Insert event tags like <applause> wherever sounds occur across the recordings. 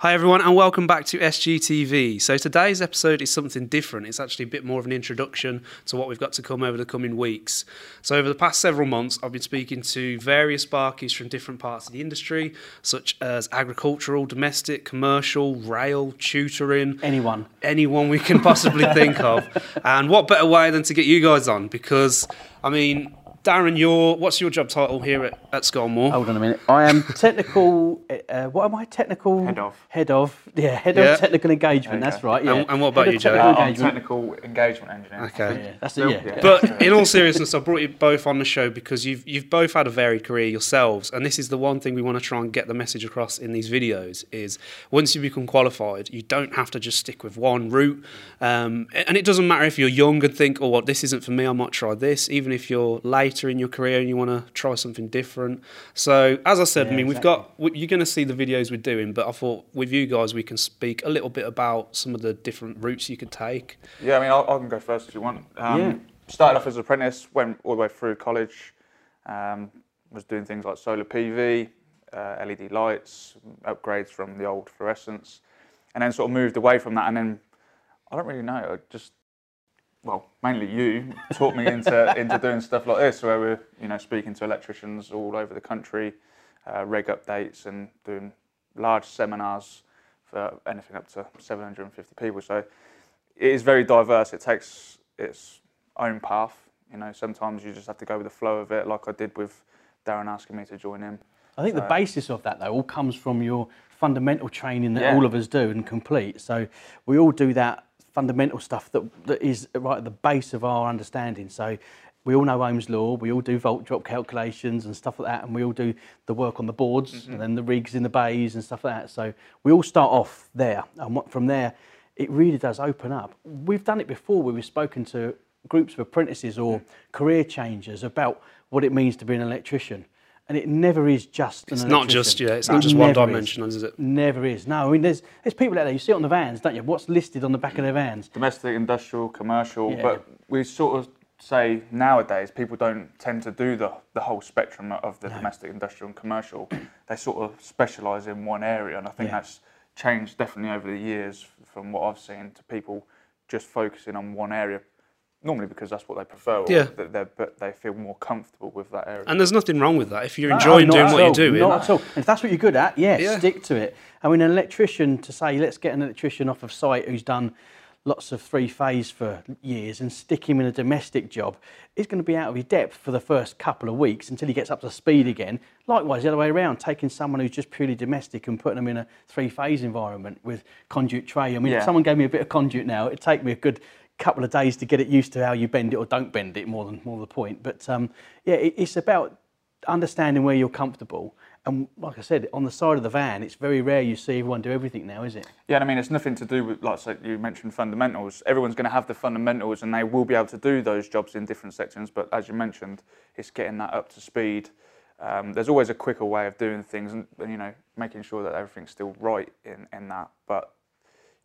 Hi, everyone, and welcome back to SGTV. So, today's episode is something different. It's actually a bit more of an introduction to what we've got to come over the coming weeks. So, over the past several months, I've been speaking to various sparkies from different parts of the industry, such as agricultural, domestic, commercial, rail, tutoring, Anyone. anyone we can possibly <laughs> think of. And what better way than to get you guys on? Because, I mean, Darren, your what's your job title here at, at Scolmore? Hold on a minute. I am technical. <laughs> Uh, what am I? Technical Head of. Head of. Yeah, head Yeah. of technical engagement. That's right. Yeah. And- and what about Head of you, Joe? technical Uh, I'm engagement. technical engagement engineer. Okay. Yeah, that's it. Yeah. Yeah. But in all seriousness, I brought you both on the show because you've you've both had a varied career yourselves, and this is the one thing we want to try and get the message across in these videos: is once you become qualified, you don't have to just stick with one route, um, and it doesn't matter if you're young and think, "Oh, well, this isn't for me. I might try this." Even if you're later in your career and you want to try something different. So, as I said, I Yeah, mean, we've got you're going to see the videos we're doing, but I thought with you guys we can speak a little bit about some of the different routes you could take. Yeah, I mean, I'll, I can go first if you want. Um, Yeah. Started off as an apprentice, went all the way through college, um, was doing things like solar PV, uh, LED lights, upgrades from the old fluorescents, and then sort of moved away from that. And then I don't really know, I just, well, mainly you taught me into <laughs> into doing stuff like this, where we're you know speaking to electricians all over the country, uh, reg updates, and doing large seminars for anything up to 750 people. So it is very diverse. It takes its own path. You know, sometimes you just have to go with the flow of it, like I did with Darren asking me to join him. I think the basis of that though all comes from your fundamental training that Yeah. all of us do and complete. So we all do that fundamental stuff that, that is right at the base of our understanding. So we all know Ohm's law, we all do volt drop calculations and stuff like that, and we all do the work on the boards mm-hmm. and then the rigs in the bays and stuff like that. So we all start off there, and what, from there, it really does open up. We've done it before where we've spoken to groups of apprentices or career changers about what it means to be an electrician. And it never is just an It's not just electrician. yeah, it's not It just one never is. dimensional, is it? Never is. No, I mean, there's there's people out there. You see it on the vans, don't you? What's listed on the back of their vans? Domestic, industrial, commercial, Yeah. but we sort of say nowadays people don't tend to do the, the whole spectrum of the domestic, industrial, and commercial. they sort of specialise in one area, and I think Yeah. that's changed definitely over the years from what I've seen to people just focusing on one area. Normally because that's what they prefer, or Yeah. that they feel more comfortable with that area. And there's nothing wrong with that. If you're enjoying not doing what all, you're doing, Not at all. And if that's what you're good at, yes, Yeah. stick to it. I mean, an electrician to say, let's get an electrician off of site who's done lots of three phase for years and stick him in a domestic job, he's going to be out of his depth for the first couple of weeks until he gets up to speed again. Likewise, the other way around, taking someone who's just purely domestic and putting them in a three phase environment with conduit tray. I mean, Yeah. if someone gave me a bit of conduit now, it'd take me a good couple of days to get it used to how you bend it or don't bend it more than more the point. But um, yeah, it, it's about understanding where you're comfortable. And like I said, on the side of the van, it's very rare you see everyone do everything now, is it? Yeah, and I mean, it's nothing to do with, like so you mentioned, fundamentals. Everyone's going to have the fundamentals and they will be able to do those jobs in different sections. But as you mentioned, it's getting that up to speed. Um, there's always a quicker way of doing things and, you know, making sure that everything's still right in, in that. But,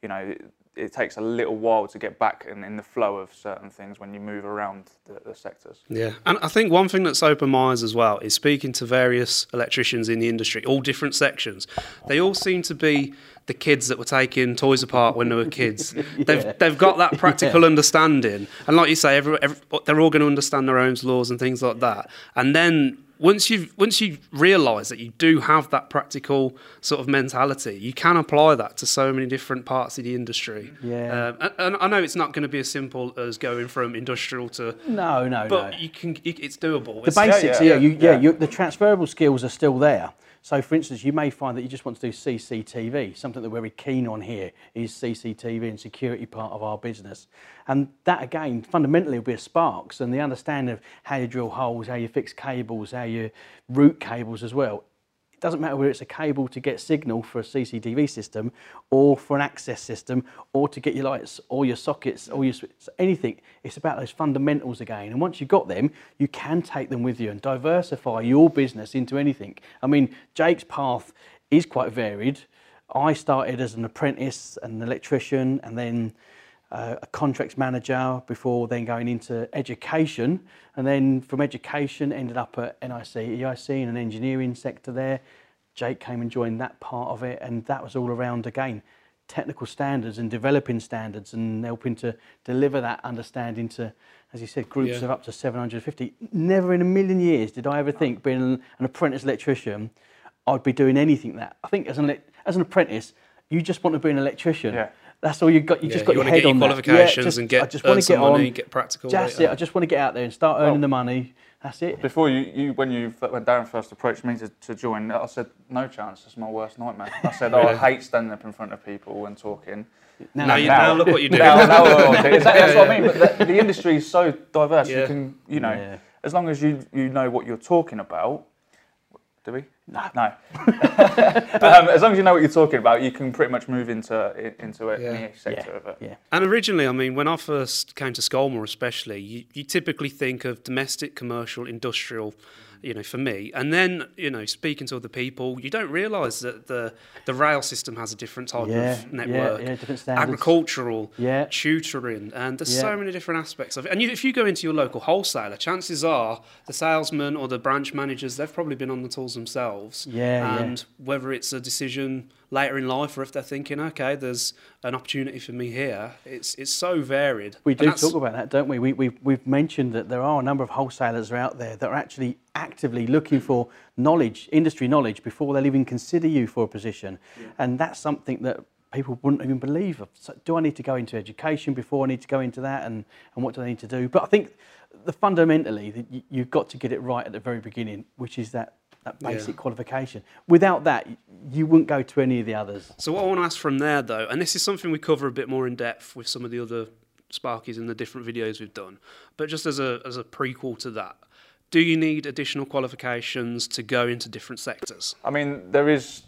you know, it, takes a little while to get back in, in the flow of certain things when you move around the, the sectors. yeah. And I think one thing that's opened my eyes as well is speaking to various electricians in the industry, all different sections. They all seem to be the kids that were taking toys apart when they were kids. <laughs> They've they've got that practical understanding, and like you say, every, every, they're all going to understand their own laws and things like that. And then once you once you realise that you do have that practical sort of mentality, you can apply that to so many different parts of the industry. Yeah. Um, and, and I know it's not going to be as simple as going from industrial to, No, no, but no. you can. You, it's doable. The It's- basics, yeah, yeah, you, yeah, yeah. You, the transferable skills are still there. So, for instance, you may find that you just want to do CCTV. Something that we're very keen on here is CCTV and security part of our business. And that, again, fundamentally will be a Sparks and the understanding of how you drill holes, how you fix cables, how you route cables as well. Doesn't matter whether it's a cable to get signal for a CCTV system or for an access system or to get your lights or your sockets or your switch, anything. It's about those fundamentals again. And once you've got them, you can take them with you and diversify your business into anything. I mean, Jake's path is quite varied. I started as an apprentice, an electrician, and then uh, a contracts manager before then going into education. And then from education, ended up at NIC, EIC in an engineering sector there. Jake came and joined that part of it, and that was all around again technical standards and developing standards and helping to deliver that understanding to, as you said, groups Yeah. of up to 750. Never in a million years did I ever think, being an apprentice electrician, I'd be doing anything that. I think as an as an apprentice, you just want to be an electrician. Yeah. That's all you got. You Yeah, just got you your wanna head get your on that. qualifications just- and get- I just earn want to some get money, on. get practical That's later. it. I just want to get out there and start earning Well- the money. That's it. Before you, you when you when Darren first approached me to, to join, I said no chance. It's my worst nightmare. I said oh, I hate standing up in front of people and talking. Now, you, now look what you're doing. Now, now we're on to it. That's what I mean. But the, the industry is so diverse. Yeah. You can, you know, Yeah. as long as you you know what you're talking about. Do we? No. <laughs> No. um, as long as you know what you're talking about, you can pretty much move into into Yeah. any sector Yeah. of it. Yeah. And originally, I mean, when I first came to Scolmore, especially, you, you typically think of domestic, commercial, industrial, you know, for me. And then, you know, speaking to other people, you don't realise that the, the rail system has a different type Yeah, of network. yeah, different standards. Agricultural, Yeah. tutoring, and there's Yeah. so many different aspects of it. And you, if you go into your local wholesaler, chances are the salesman or the branch managers, they've probably been on the tools themselves. Yeah, yeah. And whether it's a decision later in life or if they're thinking, okay, there's an opportunity for me here, it's it's so varied. We do talk about that, don't we? we we've, we've mentioned that there are a number of wholesalers out there that are actually actively looking for knowledge, industry knowledge, before they'll even consider you for a position. And that's something that people wouldn't even believe of. So do I need to go into education before I need to go into that? And, and what do I need to do? But I think the fundamentally, you, you've got to get it right at the very beginning, which is that, that Yeah. basic qualification. Without that, you wouldn't go to any of the others. So what I want to ask from there, though, and this is something we cover a bit more in depth with some of the other Sparkies in the different videos we've done, but just as a as a prequel to that, do you need additional qualifications to go into different sectors? I mean, there is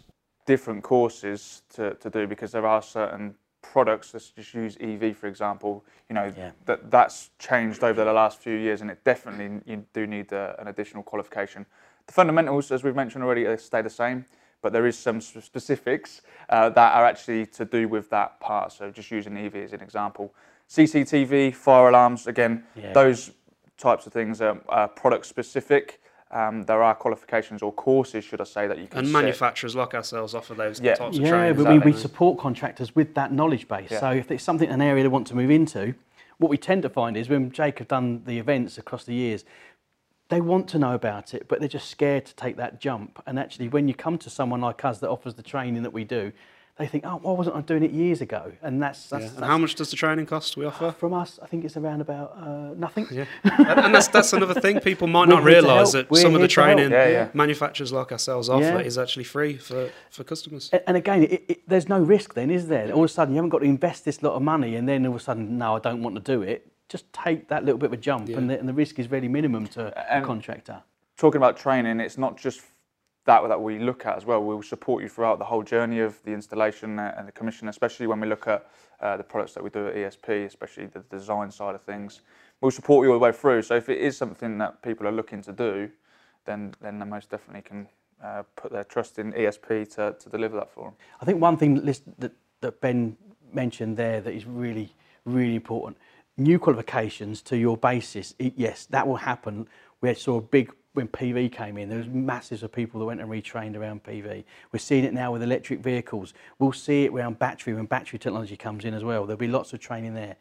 different courses to, to do because there are certain products. Let's just use EV for example. You know Yeah. that that's changed over the last few years, and it definitely you do need uh, an additional qualification. The fundamentals, as we've mentioned already, they stay the same, but there is some specifics uh, that are actually to do with that part. So just using EV as an example, CCTV, fire alarms, again, Yeah. those types of things are, are product specific. Um, there are qualifications or courses, should I say, that you can And sit. manufacturers like ourselves offer those Yeah. types of Yeah, training. but we, we support contractors with that knowledge base. Yeah. So if it's something, an area they want to move into, what we tend to find is when Jake have done the events across the years, they want to know about it, but they're just scared to take that jump. And actually, when you come to someone like us that offers the training that we do, they think, oh, why wasn't I doing it years ago? And that's, that's, Yeah. And that's how much does the training cost we offer? from us. I think it's around about uh, nothing. Yeah, and and that's that's another thing people might <laughs> We're not realise that We're some of the here to help. training Yeah, yeah. manufacturers like ourselves offer Yeah. is actually free for, for customers. A- And again, it, it, there's no risk then, is there? All of a sudden, you haven't got to invest this lot of money, and then all of a sudden, no, I don't want to do it. Just take that little bit of a jump, Yeah. and, the, and the risk is really minimum to a contractor. talking about training, it's not just that that we look at as well. We'll support you throughout the whole journey of the installation and the commission, especially when we look at uh, the products that we do at ESP, especially the design side of things. We'll support you all the way through. So if it is something that people are looking to do, then then they most definitely can uh, put their trust in ESP to, to deliver that for them. I think one thing that, that, that Ben mentioned there that is really, really important new qualifications to your basis. It, yes, that will happen. We saw a big when PV came in. There was masses of people that went and retrained around PV. We're seeing it now with electric vehicles. We'll see it around battery when battery technology comes in as well. There'll be lots of training there.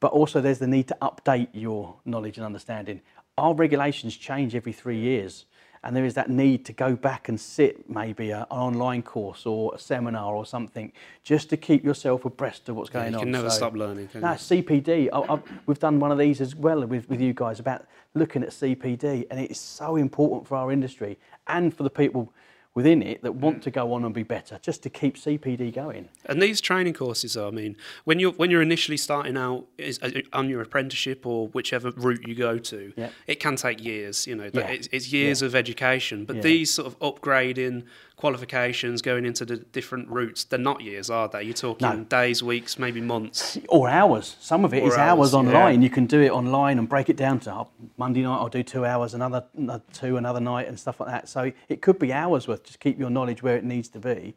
But also, there's the need to update your knowledge and understanding. Our regulations change every three years, and there is that need to go back and sit maybe a, an online course or a seminar or something just to keep yourself abreast of what's Yeah, going you on. can never So- stop learning. Can no, you? CPD. I, I, we've done one of these as well with, with you guys about looking at CPD, and it is so important for our industry and for the people within it that Mm. want to go on and be better, just to keep CPD going. And these training courses, I mean, when you're when you're initially starting out is, uh, on your apprenticeship or whichever route you go to, Yeah. it can take years. You know, Yeah. it's, it's years of education. But Yeah. these sort of upgrading qualifications, going into the different routes, they're not years, are they? You're talking No. days, weeks, maybe months. Or hours. Some of it Or is hours, hours, yeah. online. You can do it online and break it down to oh, Monday night. I'll do two hours, another, another two another night, and stuff like that. So it could be hours worth. Just keep your knowledge where it needs to be.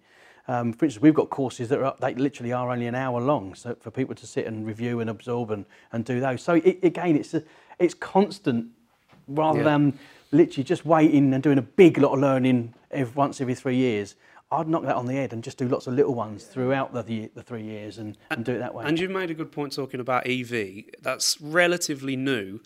Um, for instance, we've got courses that are up, they literally are only an hour long, so for people to sit and review and absorb and, and do those. So it, again, it's a, it's constant rather Yeah. than literally just waiting and doing a big lot of learning every, once every three years, I'd knock that on the head and just do lots of little ones throughout the, the, the three years and, and do it that way. And you've made a good point talking about EV. That's relatively new,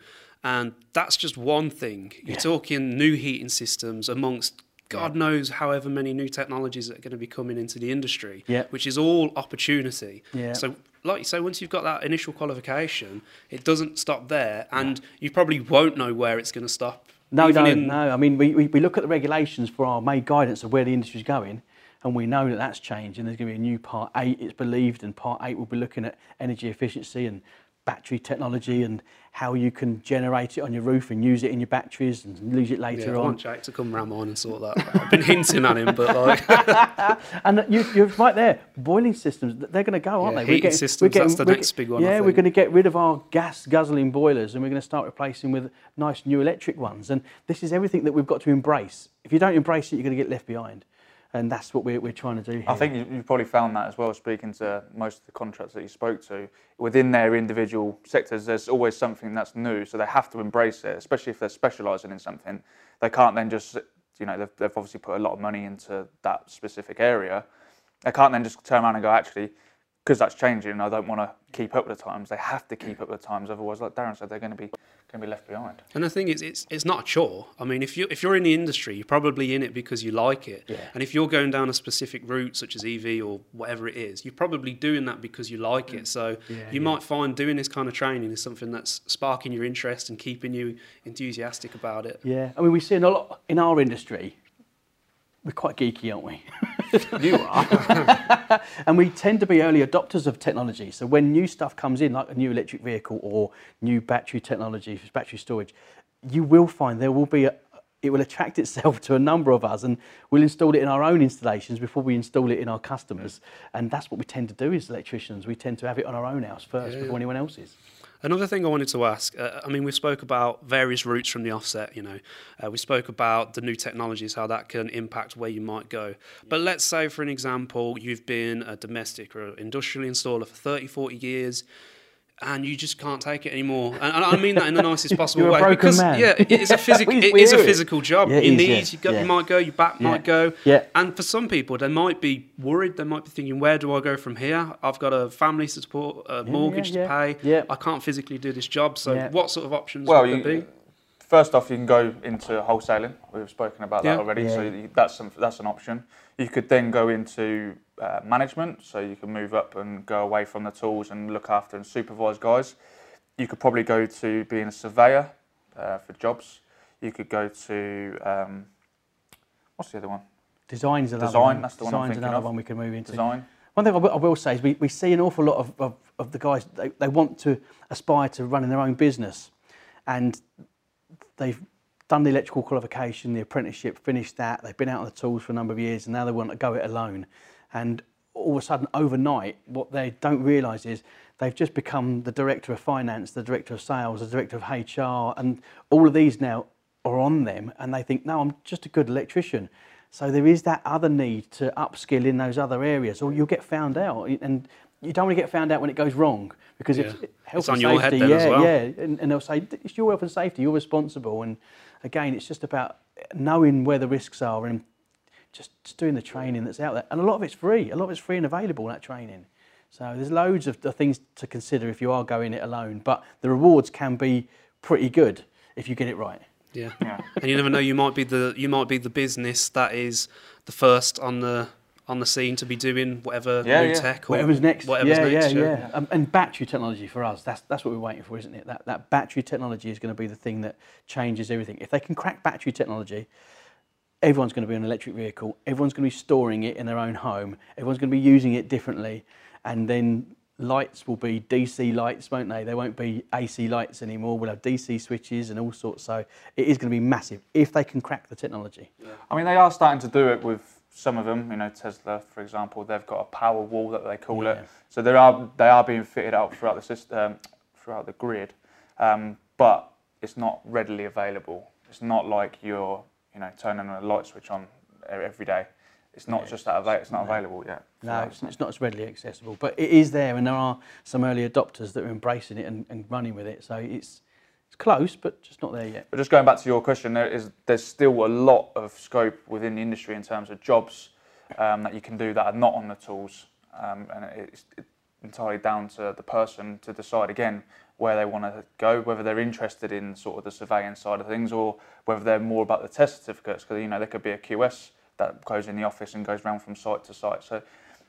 and that's just one thing. You're Yeah. talking new heating systems amongst God knows however many new technologies that are going to be coming into the industry, Yeah. which is all opportunity. Yeah. So, like you say, once you've got that initial qualification, it doesn't stop there, and you probably won't know where it's going to stop. No, even no, in- no. I mean, we, we, we look at the regulations for our main guidance of where the industry is going, and we know that that's changed. And there's going to be a new part eight, it's believed, and part eight will be looking at energy efficiency and battery technology and how you can generate it on your roof and use it in your batteries and use it Yeah, later I on. want Jake to come ram on and sort that. I've been hinting at him, but like, <laughs> And you, you're right there. Boiling systems, they're going to go, aren't Yeah, they? heating systems, that's the next big one, I Yeah, we're going to get rid of our gas guzzling boilers and we're going to start replacing with nice new electric ones. And this is everything that we've got to embrace. If you don't embrace it, you're going to get left behind. And that's what we're, we're trying to do here. I think you, you've probably found that as well, speaking to most of the contracts that you spoke to. Within their individual sectors, there's always something that's new, so they have to embrace it, especially if they're specialising in something. They can't then just, you know, they've, they've obviously put a lot of money into that specific area. They can't then just turn around and go, actually, because that's changing, I don't want to keep up with the times. They have to keep up with the times, otherwise, like Darren said, they're going to be to be left behind. And the thing is, it's it's not a chore. I mean, if you if you're in the industry, you're probably in it because you like it. Yeah. And if you're going down a specific route, such as EV or whatever it is, you're probably doing that because you like it. So Yeah, you yeah. might find doing this kind of training is something that's sparking your interest and keeping you enthusiastic about it. Yeah, I mean, we see in a lot in our industry. We're quite geeky, aren't we? <laughs> You are. <laughs> and we tend to be early adopters of technology. So when new stuff comes in, like a new electric vehicle or new battery technology, for battery storage, you will find there will be a, it will attract itself to a number of us, and we'll install it in our own installations before we install it in our customers. And that's what we tend to do as electricians. We tend to have it on our own house first Yeah, before yeah. anyone else's. Another thing I wanted to ask, uh, I mean, we spoke about various routes from the offset, you know. Uh, we spoke about the new technologies, how that can impact where you might go. But let's say, for an example, you've been a domestic or industrial installer for 30, 40 years and you just can't take it anymore. And, and I mean that in the nicest <laughs> possible You're a way. broken because, man. yeah, it is a, physical, <laughs> We- it we is a physical job. Yeah, it your is, yeah, knees, you, go, yeah. you might go, your back Yeah. might go. Yeah. And for some people, they might be worried. They might be thinking, where do I go from here? I've got a family to support, a mortgage yeah. to pay. Yeah. I can't physically do this job. So, Yeah. what sort of options Well, would you, there be? First off, you can go into wholesaling. We've spoken about Yeah. that already, Yeah. so you, that's some, that's an option. You could then go into uh, management, so you can move up and go away from the tools and look after and supervise guys. You could probably go to being a surveyor uh, for jobs. You could go to um, what's the other one? Design's another Design, one. that's the one I'm Design's thinking another of. one we can move into. Design. One thing I will, I will say is we, we see an awful lot of, of, of the guys, they, they want to aspire to running their own business and they've done the electrical qualification, the apprenticeship, finished that, they've been out on the tools for a number of years and now they want to go it alone. And all of a sudden, overnight, what they don't realise is they've just become the director of finance, the director of sales, the director of HR, and all of these now are on them and they think, no, I'm just a good electrician. So there is that other need to upskill in those other areas, or you'll get found out, and you don't want to get found out when it goes wrong because it's Yeah. health It's and on your head safety. then yeah, as well. yeah, and, and they'll say it's your health and safety. You're responsible, and again, it's just about knowing where the risks are and just, just doing the training that's out there. And a lot of it's free. A lot of it's free and available. That training. So there's loads of the things to consider if you are going it alone, but the rewards can be pretty good if you get it right. Yeah. Yeah. and you never know. You might be the you might be the business that is the first on the on the scene to be doing whatever Yeah, new yeah. tech or Whatever's next. Whatever's yeah, next. yeah, yeah. Um, and battery technology for us, that's, that's what we're waiting for, isn't it? That, that battery technology is going to be the thing that changes everything. If they can crack battery technology, everyone's going to be on an electric vehicle, everyone's going to be storing it in their own home, everyone's going to be using it differently, and then lights will be DC lights, won't they? They won't be AC lights anymore. We'll have DC switches and all sorts. So it is going to be massive if they can crack the technology. I mean, they are starting to do it with some of them. You know, Tesla, for example, they've got a Powerwall that they call Yeah. it. So they are they are being fitted out throughout the system, throughout the grid, um, but it's not readily available. It's not like you're you know turning a light switch on every day. It's not Yeah, just that it's not no. available yet. No, it's, it's not as readily accessible, but it is there, and there are some early adopters that are embracing it and, and running with it. So It's close, but just not there yet. But just going back to your question, there is there's still a lot of scope within the industry in terms of jobs um, that you can do that are not on the tools, um, and it's entirely down to the person to decide again where they want to go, whether they're interested in sort of the surveying side of things or whether they're more about the test certificates. Because you know there could be a QS that goes in the office and goes around from site to site. So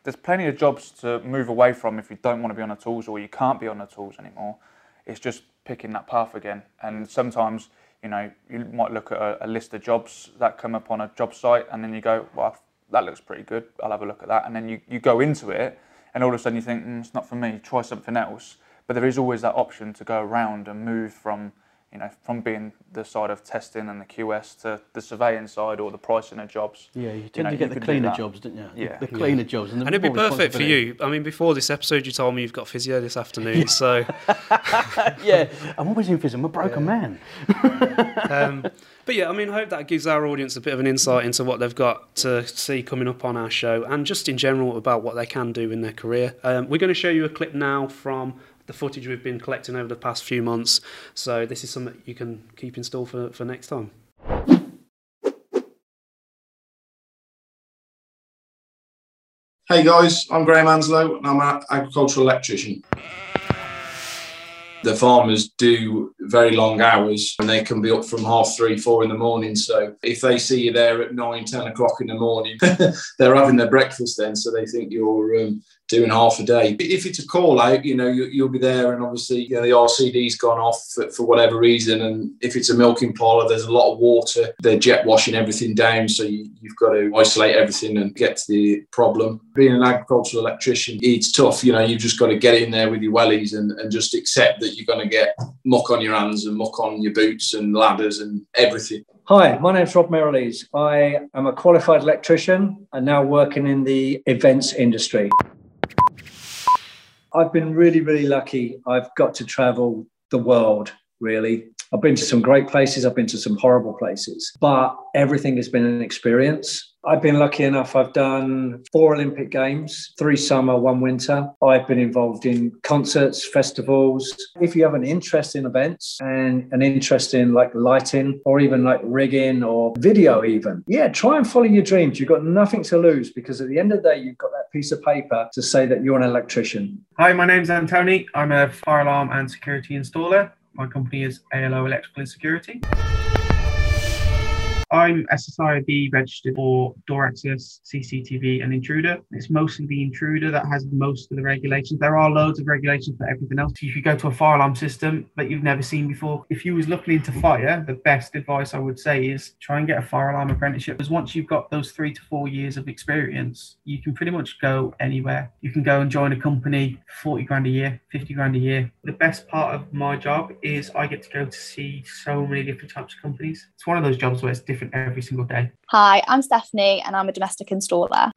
there's plenty of jobs to move away from if you don't want to be on the tools or you can't be on the tools anymore. It's just picking that path again. And sometimes, you know, you might look at a, a list of jobs that come up on a job site and then you go, well, that looks pretty good. I'll have a look at that. And then you, you go into it and all of a sudden you think, mm, it's not for me, try something else. But there is always that option to go around and move from you know, from being the side of testing and the QS to the surveying side or the pricing of jobs. Yeah, you tend you know, to get the cleaner jobs, didn't you? Yeah, the, the cleaner yeah. jobs, and, and it'd be perfect for you. I mean, before this episode, you told me you've got physio this afternoon, <laughs> so yeah, I'm always in physio. I'm a broken yeah. man. <laughs> um, but yeah, I mean, I hope that gives our audience a bit of an insight into what they've got to see coming up on our show, and just in general about what they can do in their career. Um, we're going to show you a clip now from the footage we've been collecting over the past few months. So this is something you can keep in store for, for next time. Hey guys, I'm Graham Anslow and I'm an agricultural electrician. The farmers do very long hours and they can be up from half three, four in the morning. So if they see you there at nine, ten o'clock in the morning, <laughs> they're having their breakfast then. So they think you're um, doing half a day. If it's a call out, you know, you, will be there, and obviously, you know, the RCD's gone off for, for, whatever reason. And if it's a milking parlour, there's a lot of water. They're jet washing everything down, so you, have got to isolate everything and get to the problem. Being an agricultural electrician, it's tough. You know, you've just got to get in there with your wellies and, and just accept that you're going to get muck on your hands and muck on your boots and ladders and everything. Hi, my name's Rob Merrilees. I am a qualified electrician and now working in the events industry. I've been really, really lucky. I've got to travel the world, really. I've been to some great places, I've been to some horrible places, but everything has been an experience. I've been lucky enough, I've done four Olympic Games, three summer, one winter. I've been involved in concerts, festivals. If you have an interest in events and an interest in like lighting or even like rigging or video, even, yeah, try and follow your dreams. You've got nothing to lose because at the end of the day, you've got that piece of paper to say that you're an electrician. Hi, my name's Antony. I'm a fire alarm and security installer. My company is ALO Electrical and Security. I'm SSIB registered for door access, CCTV, and intruder. It's mostly the intruder that has most of the regulations. There are loads of regulations for everything else. If you go to a fire alarm system that you've never seen before, if you was looking into fire, the best advice I would say is try and get a fire alarm apprenticeship. Because once you've got those three to four years of experience, you can pretty much go anywhere. You can go and join a company, 40 grand a year, 50 grand a year. The best part of my job is I get to go to see so many different types of companies. It's one of those jobs where it's different different every single day. Hi, I'm Stephanie and I'm a domestic installer.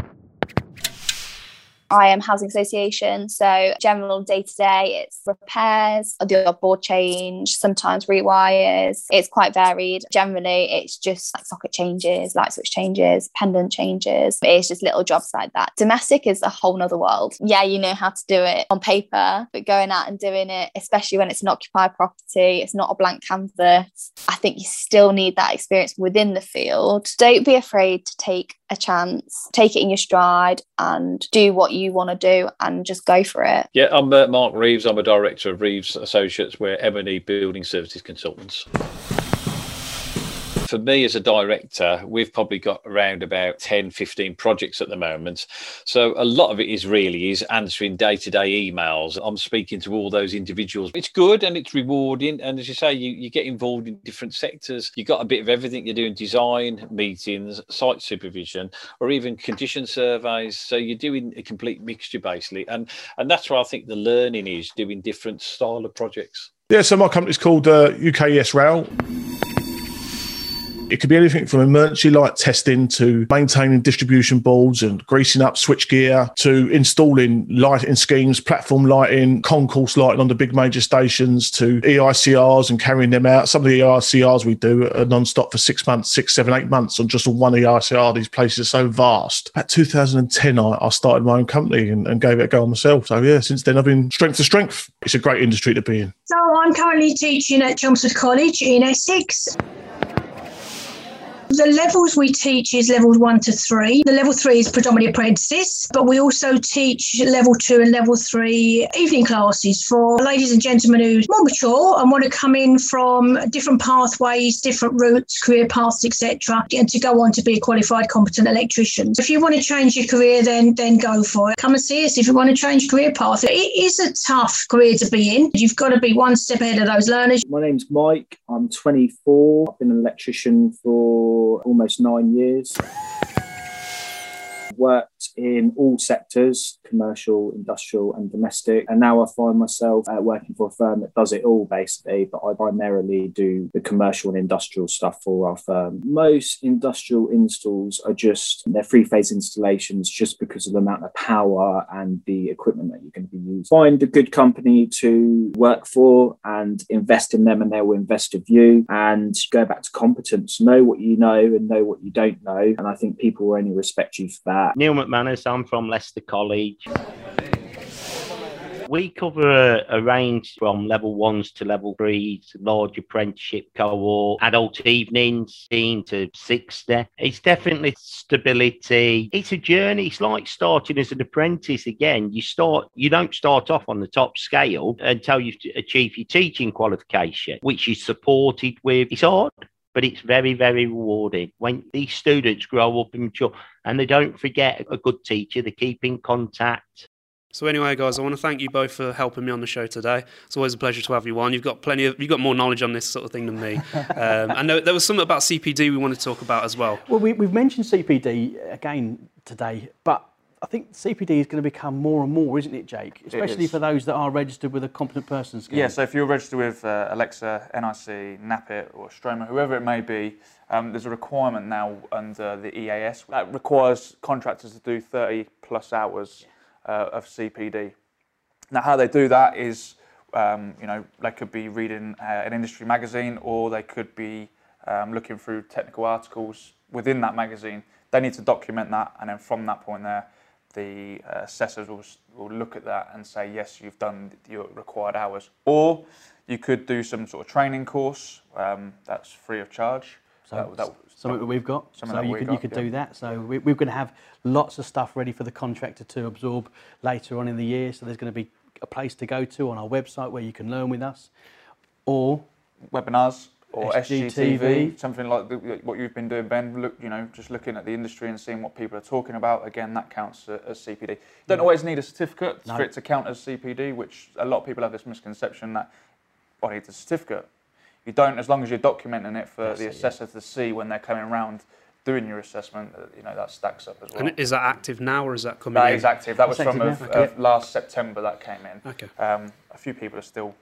I am housing association, so general day to day, it's repairs, the board change, sometimes rewires. It's quite varied. Generally, it's just like socket changes, light switch changes, pendant changes. It's just little jobs like that. Domestic is a whole nother world. Yeah, you know how to do it on paper, but going out and doing it, especially when it's an occupied property, it's not a blank canvas. I think you still need that experience within the field. Don't be afraid to take a chance, take it in your stride and do what you want to do and just go for it. Yeah, I'm uh, Mark Reeves. I'm a director of Reeves Associates. We're M&E Building Services Consultants for me as a director, we've probably got around about 10, 15 projects at the moment. So a lot of it is really is answering day-to-day emails. I'm speaking to all those individuals. It's good and it's rewarding. And as you say, you, you get involved in different sectors. You've got a bit of everything. You're doing design, meetings, site supervision, or even condition surveys. So you're doing a complete mixture basically. And and that's where I think the learning is doing different style of projects. Yeah, so my company's called uh, UKES Rail It could be anything from emergency light testing to maintaining distribution boards and greasing up switchgear to installing lighting schemes, platform lighting, concourse lighting on the big major stations to EICRs and carrying them out. Some of the EICRs we do are non-stop for six months, six, seven, eight months on just one EICR. These places are so vast. About 2010, I, I started my own company and, and gave it a go myself. So yeah, since then I've been strength to strength. It's a great industry to be in. So I'm currently teaching at Chelmsford College in Essex. The levels we teach is levels one to three. The level three is predominantly apprentices, but we also teach level two and level three evening classes for ladies and gentlemen who's more mature and want to come in from different pathways, different routes, career paths, etc., and to go on to be a qualified, competent electrician. If you want to change your career, then then go for it. Come and see us if you want to change career path. It is a tough career to be in. You've got to be one step ahead of those learners. My name's Mike. I'm 24. I've been an electrician for almost nine years. Worked in all sectors commercial, industrial, and domestic. And now I find myself uh, working for a firm that does it all basically, but I primarily do the commercial and industrial stuff for our firm. Most industrial installs are just, they're three phase installations just because of the amount of power and the equipment that you're going to be using. Find a good company to work for and invest in them, and they will invest in you. And go back to competence. Know what you know and know what you don't know. And I think people will only respect you for that. Neil McManus, I'm from Leicester College. We cover a, a, range from level ones to level threes, large apprenticeship cohort, adult evenings, 10 to 60. It's definitely stability. It's a journey. It's like starting as an apprentice again. You start, you don't start off on the top scale until you achieve your teaching qualification, which is supported with. It's hard but it's very, very rewarding when these students grow up and mature and they don't forget a good teacher, they keep in contact. So anyway, guys, I want to thank you both for helping me on the show today. It's always a pleasure to have you on. You've got plenty of, you've got more knowledge on this sort of thing than me. <laughs> Um, and there, there, was something about CPD we want to talk about as well. Well, we, have mentioned CPD again today, but I think CPD is going to become more and more, isn't it, Jake? Especially it for those that are registered with a competent person scheme. Yeah, so if you're registered with uh, ELECSA, NIC, NAPIT, or Stroma, whoever it may be, um, there's a requirement now under the EAS that requires contractors to do 30 plus hours uh, of CPD. Now, how they do that is, um, you know, they could be reading uh, an industry magazine or they could be um, looking through technical articles within that magazine. They need to document that, and then from that point there, the uh, assessors will, will look at that and say, yes, you've done your required hours. Or you could do some sort of training course um, that's free of charge. So that, that, something that we've got. So you could, got, you could yeah. do that. So we, we're going to have lots of stuff ready for the contractor to absorb later on in the year. So there's going to be a place to go to on our website where you can learn with us. Or webinars or SGTV, SGTV something like the, what you've been doing, Ben. Look, you know, just looking at the industry and seeing what people are talking about. Again, that counts as CPD. You don't yeah. always need a certificate no. for it to count as CPD, which a lot of people have this misconception that oh, I need a certificate. You don't, as long as you're documenting it for the assessor yeah. to see when they're coming around doing your assessment. Uh, you know, that stacks up as well. And is that active now, or is that coming? That in? is active. That was from of, okay. of last September that came in. Okay. Um, a few people are still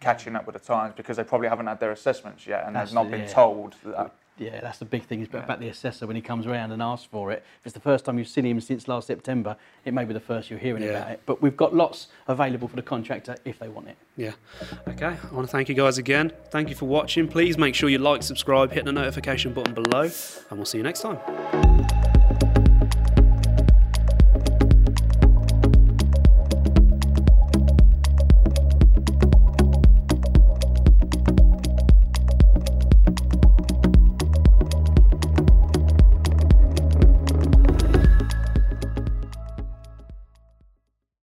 catching up with the times because they probably haven't had their assessments yet and that's they've not been yeah. told that. Yeah, that's the big thing is yeah. about the assessor when he comes around and asks for it. If it's the first time you've seen him since last September, it may be the first you're hearing yeah. about it. But we've got lots available for the contractor if they want it. Yeah. Okay. I want to thank you guys again. Thank you for watching. Please make sure you like, subscribe, hit the notification button below, and we'll see you next time.